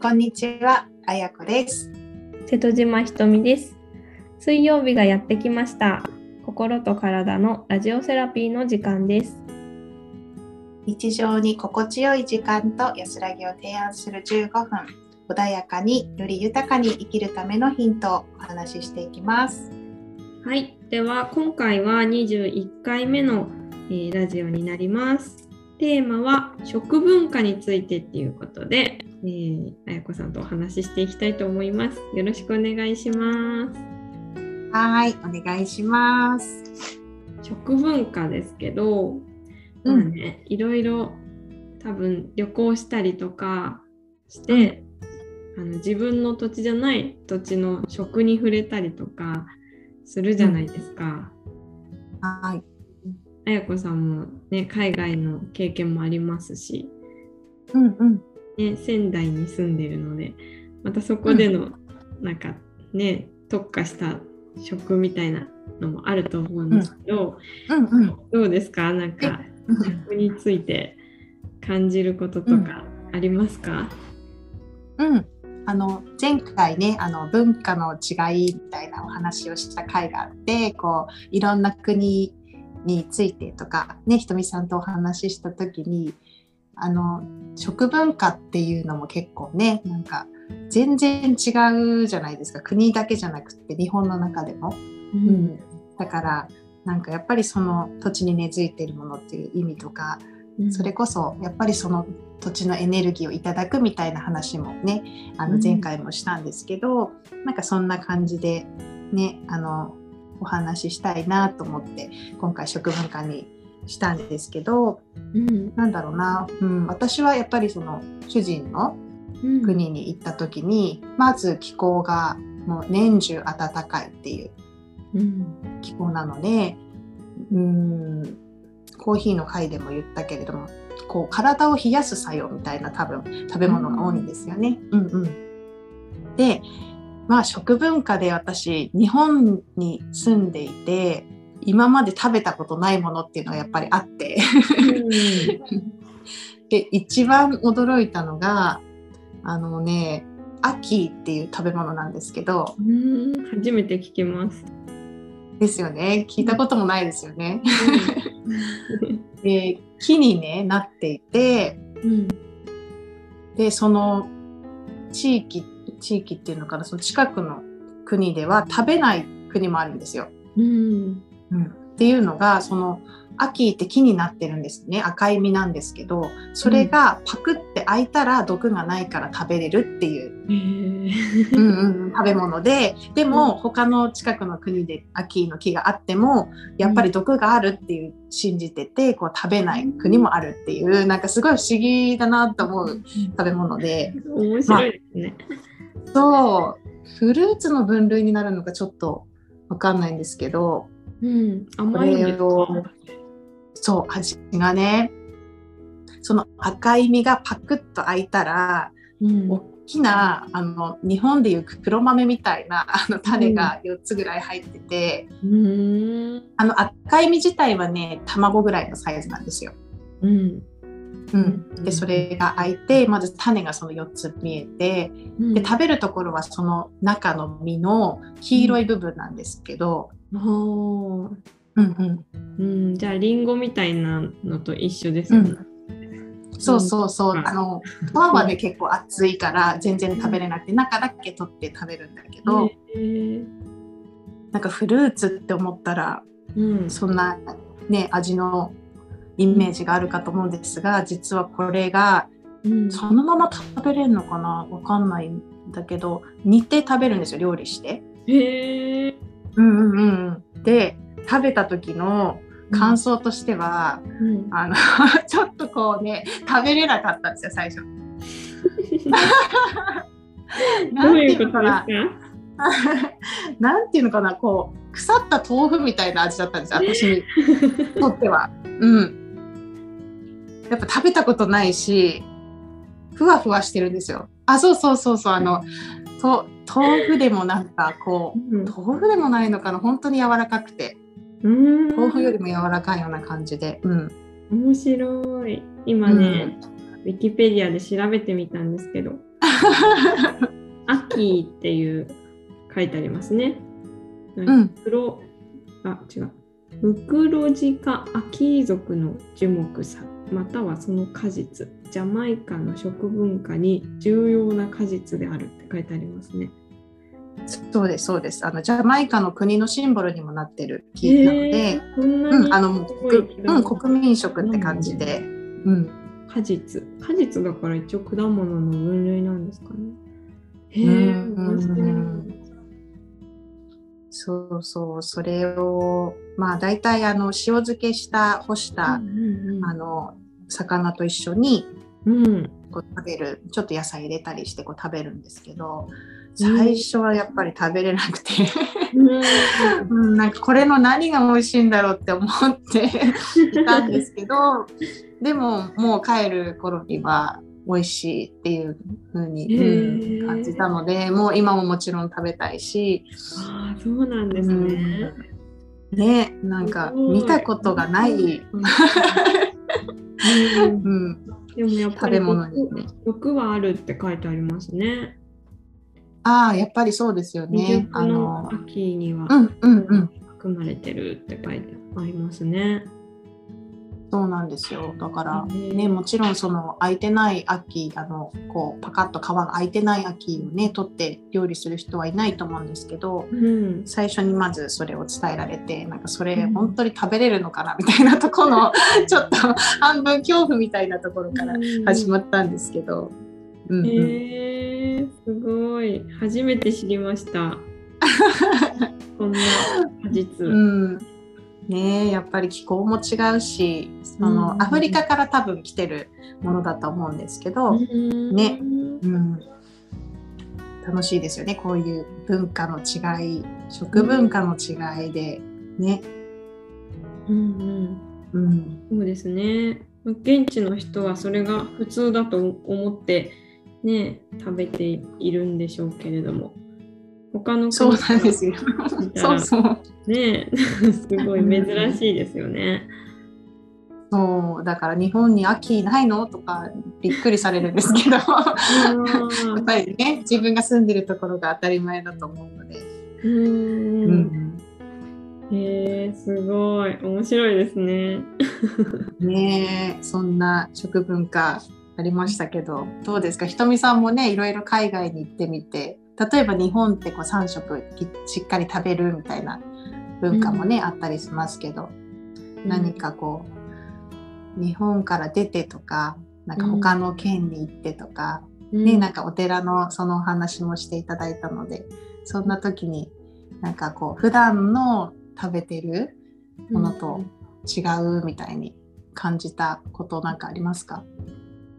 こんにちは、あやこです。瀬戸島ひとみです。水曜日がやってきました。心と体のラジオセラピーの時間です。日常に心地よい時間と安らぎを提案する15分、穏やかにより豊かに生きるためのヒントをお話ししていきます。はい、では今回は21回目の、えーラジオになります。テーマは食文化についてっていうことで、えー、あやこさんとお話ししていきたいと思います。よろしくお願いします。はい、お願いします。食文化ですけど、まあうん、ね、いろいろ多分旅行したりとかして、あの自分の土地じゃない土地の食に触れたりとかするじゃないですか。はい、あやこさんもね海外の経験もありますし、うんうん、ね、仙台に住んでるのでまたそこでのなんかね特化した食みたいなのもあると思うんですけど、うんうん、どうですか？なんか食について感じることとかありますか、うん。あの前回ねあの文化の違いみたいなお話をした回があってこういろんな国についてとかねひとみさんとお話しした時にあの食文化っていうのも結構ねなんか全然違うじゃないですか。国だけじゃなくて日本の中でも。うん。だからなんかやっぱりその土地に根付いているものっていう意味とかそれこそやっぱりその土地のエネルギーをいただくみたいな話もねあうん。の前回もしたんですけど、なんかそんな感じでねあのお話ししたいなと思って今回食文化にしたんですけどうん。なんだろうな、うん、私はやっぱりその主人のうん。国に行った時にまず気候がもう年中暖かいっていううん。気候なのでうん。コーヒーの回でも言ったけれどもこう体を冷やす作用みたいな多分食べ物が多いんですよね。うん。うん、でまあ食文化で私日本に住んでいて今まで食べたことないものっていうのがやっぱりあって。で一番驚いたのがあのね秋っていう食べ物なんですけど。うん初めて聞きます。ですよね。聞いたこともないですよね。で木に、ね、なっていて。うん。でその地域地域っていうのかなその近くの国では食べない国もあるんですよ。うんうん、っていうのがその秋って木になってるんですね。赤い実なんですけどそれがパクって開いたら毒がないから食べれるっていう、うんうんうん食べ物ででも他の近くの国で秋の木があってもやっぱり毒があるっていう信じててこう食べない国もあるっていうなんかすごい不思議だなと思う食べ物で。面白いですね。そう。フルーツの分類になるのかちょっとわかんないんですけどうん、こ甘い。そう味がね。その赤い実がパクッと開いたらうん。大きなあの日本でいう黒豆みたいなあの種が4つぐらい入ってて、うん。あの赤い実自体はね卵ぐらいのサイズなんですよ。うんうん、でそれが開いてまず種がその4つ見えてうん。で食べるところはその中の実の黄色い部分なんですけど、ほうんうん、ううん、じゃあリンゴみたいなのと一緒ですよね。そうそうそう、うん。あの皮はね結構熱いから全然食べれなくて中だけ取って食べるんだけど、へー。なんかフルーツって思ったらうん。そんなね味のイメージがあるかと思うんですが実はこれがうんそのまま食べれるのかな？わかんないんだけど煮て食べるんですよ料理して。へえ。うんうんうんうん、で食べた時の感想としては、うんあの ちょっとこうね食べれなかったんですよ最初。どういうことですかな？なんていうのかな？こう腐った豆腐みたいな味だったんですよ私にとっては。うん。やっぱ食べたことないしふわふわしてるんですよ。あそうそうそうそうあのと豆腐でもなんかこううん豆腐でもないのかな本当に柔らかくてうん豆腐よりも柔らかいような感じで。うん。面白い。今ね、ウィキペディアで調べてみたんですけど、秋っていう書いてありますね。うん黒あ違う。ムクロジカアキー族の樹木さまたはその果実ジャマイカの食文化に重要な果実であるって書いてありますね。そうですそうです。あのジャマイカの国のシンボルにもなってる木なので、うん、あのもう国民食って感じで、うん、果実。果実だから一応果物の分類なんですかね。へえ、うんそうそう。それをまあ大体あの塩漬けした干した、うんあの魚と一緒にこう食べるちょっと野菜入れたりしてこう食べるんですけど最初はやっぱり食べれなくて、うん。うん、なんかこれの何が美味しいんだろうって思っていたんですけどでももう帰る頃には美味しいっていう風に、感じたのでもう今ももちろん食べたいし、ああそうなんですね。うん。ねなんか見たことがない、う んうん、でもやっぱり食べ物ですね。毒はあるって書いてありますね。ああやっぱりそうですよ未ね。あ熟のの秋にはうんうんうん含まれてるって書いてありますね。そうなんですよ。だからね、もちろんその空いてない秋、あのこうパカッと皮が空いてない秋をね取って料理する人はいないと思うんですけど、うん。最初にまずそれを伝えられて、なんかそれうん本当に食べれるのかなみたいなところのちょっと半分恐怖みたいなところから始まったんですけど、うんうんへえすごい初めて知りました。こんな果実。うんねえやっぱり気候も違うしその、うん。アフリカから多分来てるものだと思うんですけど、うん。ね。うん、楽しいですよね。こういう文化の違い食文化の違いでね、うんうん。うん、そうですね。現地の人はそれが普通だと思ってね食べているんでしょうけれども他のそう国なんですよ。そうそう。ね すごい珍しいですよね。そう。だから日本に秋ないの？とかびっくりされるんですけど。やっぱりね自分が住んでるところが当たり前だと思うので、ううん。んへえすごい。面白いですね。ねえそんな食文化ありましたけど。どうですか？ひとみさんもねいろいろ海外に行ってみて例えば日本ってこう3食きしっかり食べるみたいな文化もね、あったりしますけど何かこう日本から出てとかなんか他の県に行ってとか、ねなんかお寺のそのお話もしていただいたのでそんな時になんかこう普段の食べてるものと違うみたいに感じたことなんかありますか？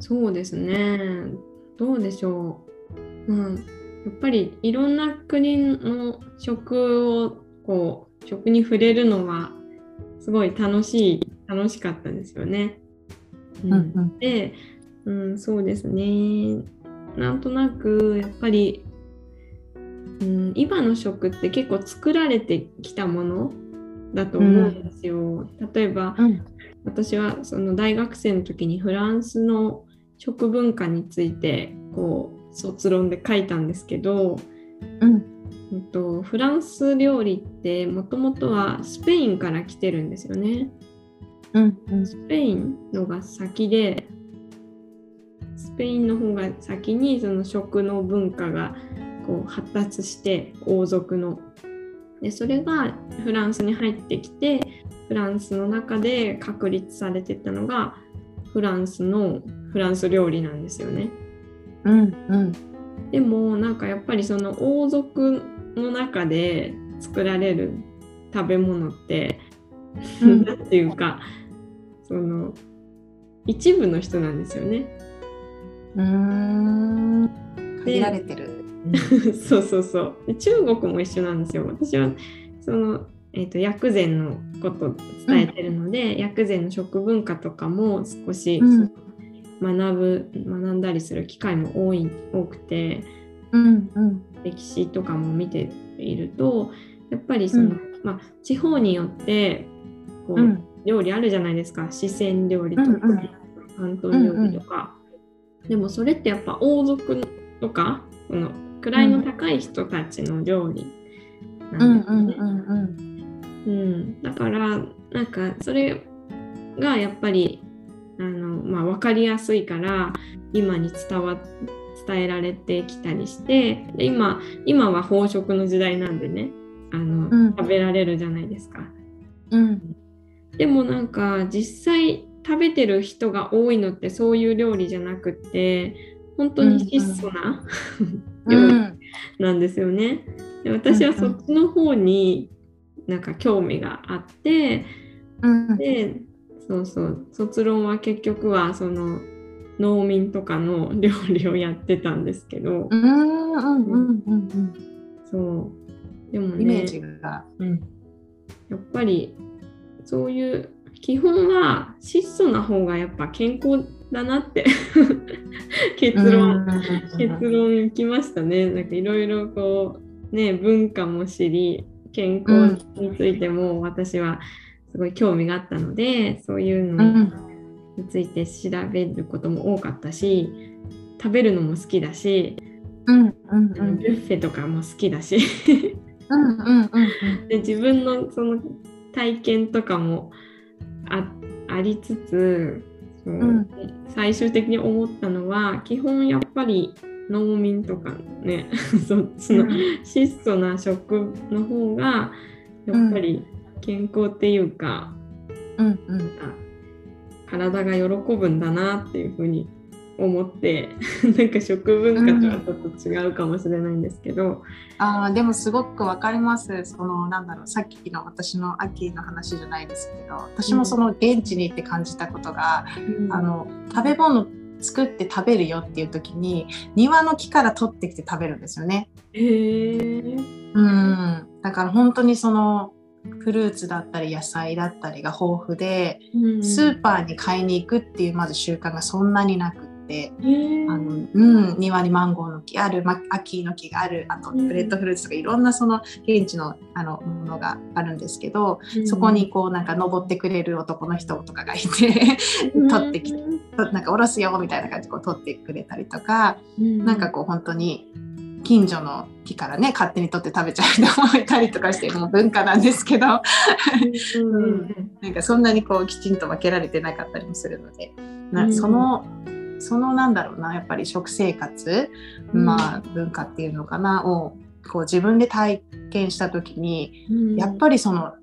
そうですね。どうでしょう。うん、やっぱりいろんな国の食をこう食に触れるのはすごい楽しい楽しかったですよね。うんうんで、うん、そうですね。なんとなくやっぱり、うん、今の食って結構作られてきたものだと思うんですよ。例えばうん私はその大学生の時にフランスの食文化についてこう卒論で書いたんですけど、うんうんとフランス料理ってもともとはスペインから来てるんですよね。うんうんスペインのが先でスペインの方が先にその食の文化がこう発達して王族のでそれがフランスに入ってきてフランスの中で確立されてったのがフランスのフランス料理なんですよね。うんうんでもなんかやっぱりその王族の中で作られる食べ物って、うんなんていうかその一部の人なんですよね。うーん限られてる。そうそうそうで中国も一緒なんですよ。私はその、えー、と薬膳のことを伝えてるので、薬膳の食文化とかも少しうん学ぶ、学んだりする機会も多い多くてうんうん。歴史とかも見ているとやっぱりその、うん。まあ、地方によってこう、うん。料理あるじゃないですか。四川料理とか、うんうん。広東料理とか、でもそれってやっぱ王族とかこの位の高い人たちの料理うん。なんですね。うんうん。うん、だからなんかそれがやっぱりあの、まあ、分かりやすいから今に伝わ伝えられてきたりしてで今今は飽食の時代なんでねあの、うん。食べられるじゃないですか。うん。でもなんか実際食べてる人が多いのってそういう料理じゃなくって本当に質素な、料理うん。なんですよね。で私はそっちの方になんか興味があってうん。でそうそう。卒論は結局はその農民とかの料理をやってたんですけど、うんうんうんうんうん。そう。でもイメーねジが、うん。やっぱりそういう基本は質素な方がやっぱ健康だなって。結論、結論いきましたね。なんかいろいろこうね文化も知り健康についても私はすごい興味があったのでそういうのうん。について調べることも多かったし食べるのも好きだし、うんうんうん。ビュッフェとかも好きだし。うんうんうん で自分のその体験とかもあありつつそう、うん。最終的に思ったのは基本やっぱり農民とかね そっちの質素な食の方がやっぱり健康っていうか、うんうん。あ体が喜ぶんだなっていうふうに思って なんか食文化とはちょっと違うかもしれないんですけど、あーでもすごくわかります。そのなんだろうさっきの私の秋の話じゃないですけど私もその現地に行って感じたことが、あの食べ物作って食べるよっていう時に庭の木から取ってきて食べるんですよね。へえうん。だから本当にそのフルーツだったり野菜だったりが豊富でスーパーに買いに行くっていうまず習慣がそんなになくって。ー。あのうん、庭にマンゴーの木ある、ま、アキーの木があるあとうん。ブレッドフルーツとかいろんなその現地のあのものがあるんですけどそこにこうなんか登ってくれる男の人とかがいて取ってきてなんかおろすよみたいな感じでこう取ってくれたりとかなんかこう本当に近所の木からね勝手に取って食べちゃう人もいたりとかしてもう文化なんですけど。うんうんなんかそんなにこうきちんと分けられてなかったりもするので、なうん。そのそのなんだろうなやっぱり食生活、うん。まあ文化っていうのかなをこう自分で体験した時にうん。やっぱりその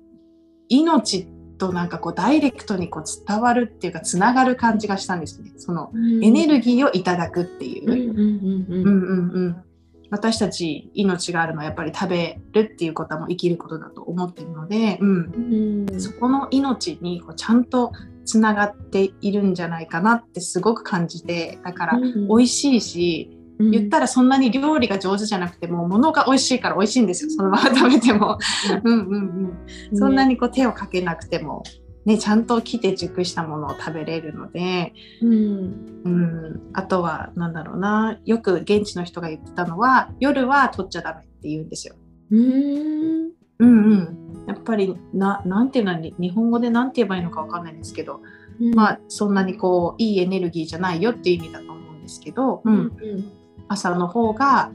命となんかこうダイレクトにこう伝わるっていうかつながる感じがしたんですね。そのエネルギーをいただくっていう。うんうんうんうんうんうん私たち命があるのはやっぱり食べるっていうことはもう生きることだと思ってるので、うん、うん。そこの命にこうちゃんとつながっているんじゃないかなってすごく感じてだからうん。美味しいし、言ったらそんなに料理が上手じゃなくても物が美味しいから美味しいんですよ。そのまま食べても。うんうん。うん、そんなにこう手をかけなくても、ね、ちゃんと来て熟したものを食べれるので、うん。うん、あとはなんだろうな。よく現地の人が言ってたのは夜は取っちゃダメって言うんですよ。うん。うんうん、やっぱりななんていうのに日本語でなんて言えばいいのかわかんないんですけど、まあそんなにこういいエネルギーじゃないよっていう意味だと思うんですけど、ううんん。朝の方が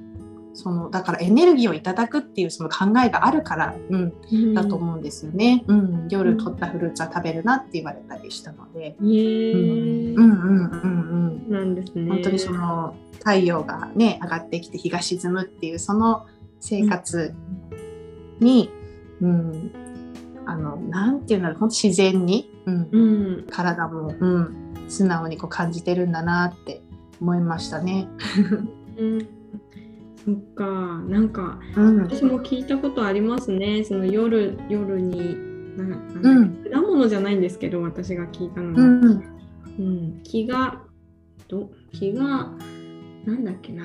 そのだからエネルギーをいただくっていうその考えがあるから、うん、うんだと思うんですよね、うん。夜取ったフルーツは食べるなって言われたりしたので、へえうんうんうんうんなんですね。本当にその太陽がね上がってきて日が沈むっていうその生活に、うんあのなんていうんだろう本当自然に、うんうん体も、うん、素直にこう感じてるんだなって思いましたね。うんそっか。なんかうん。私も聞いたことありますね。その夜夜にななうん。果物じゃないんですけど私が聞いたのは、うん。うん、気がど気がなんだっけな。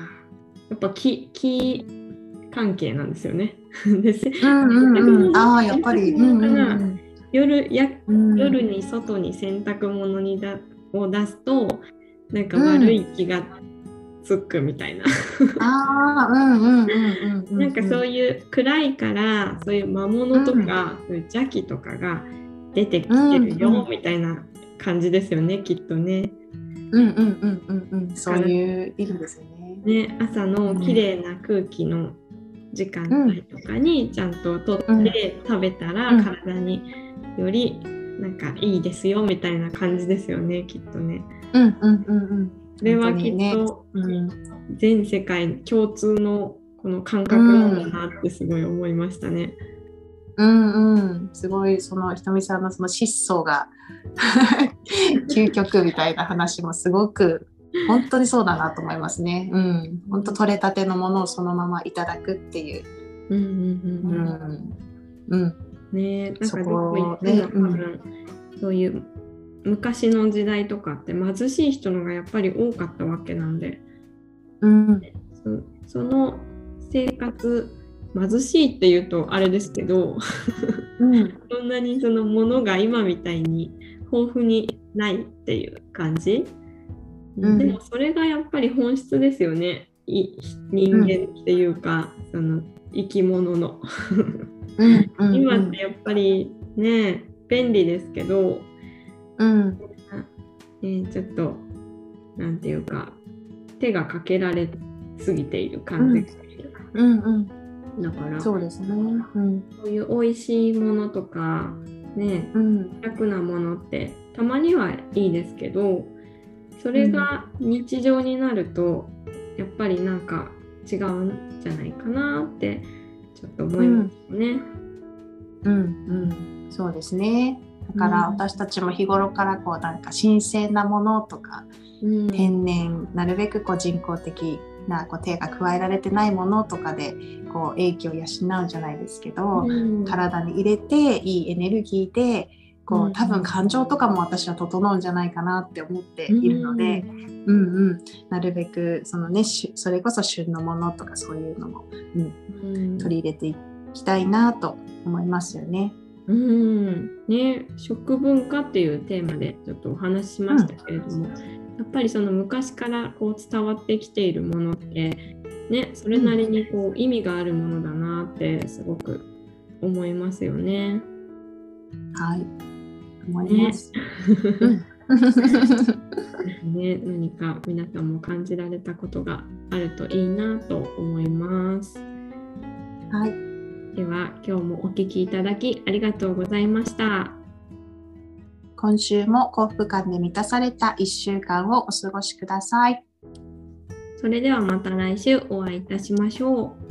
やっぱ気気関係なんですよね。です。うんうんうん、ああやっぱり、うんうんうん。夜やうん、夜に外に洗濯物にだを出すとなんか悪い気がつくみたいな、あんうんうんうんうんなんかそういう暗いからそういう魔物とか、そういう邪気とかが出てきてるうんようんみたいな感じですよね、きっとね。うんうんうんうんうんそういう意味ですよね。ね、朝の綺麗な空気の時間帯とかにちゃんととって食べたら体によりなんかいいですよみたいな感じですよねきっとね。うんうんうんうんそれはきっと、全世界共通のこの感覚なんだなってすごい思いましたね。うんうんすごいそのひとみさんのその質素が 究極みたいな話もすごく本当にそうだなと思いますね。うん、本当取れたてのものをそのままいただくっていう。うんうんうんうん。ねなんかどこ行っても多分、そういう昔の時代とかって貧しい人のがやっぱり多かったわけなんで、うん、そその生活貧しいっていうとあれですけど、うん、そんなにそのものが今みたいに豊富にないっていう感じ、うん、でもそれがやっぱり本質ですよね。人間っていうか、うん、その生き物の。今ってやっぱりね便利ですけど、うん。えー、ちょっとなんていうか手がかけられすぎている感じ、うんうん。だから。そうですね、うん、そういう美味しいものとかね、うん、楽なものってたまにはいいですけどそれが日常になると、やっぱりなんか違うんじゃないかなってちょっと思いますね。うん、うん、うん、そうですね。だから私たちも日頃からこうなんか新鮮なものとか、うん、天然なるべくこう人工的なこう手が加えられてないものとかでこう影響を養うじゃないですけど、うん、体に入れていいエネルギーでこう多分感情とかも私は整うんじゃないかなって思っているので、うん、うん、なるべくそのねそれこそ旬のものとかそういうのも、うん、取り入れていきたいなと思いますよね。うんね、食文化っていうテーマでちょっとお話ししましたけれども、やっぱりその昔からこう伝わってきているものってねそれなりにこう意味があるものだなってすごく思いますよね。はい思います。ね、ね何か皆さんも感じられたことがあるといいなと思います。はい。では今日もお聞きいただきありがとうございました。今週も幸福感で満たされた1週間をお過ごしください。それではまた来週お会いいたしましょう。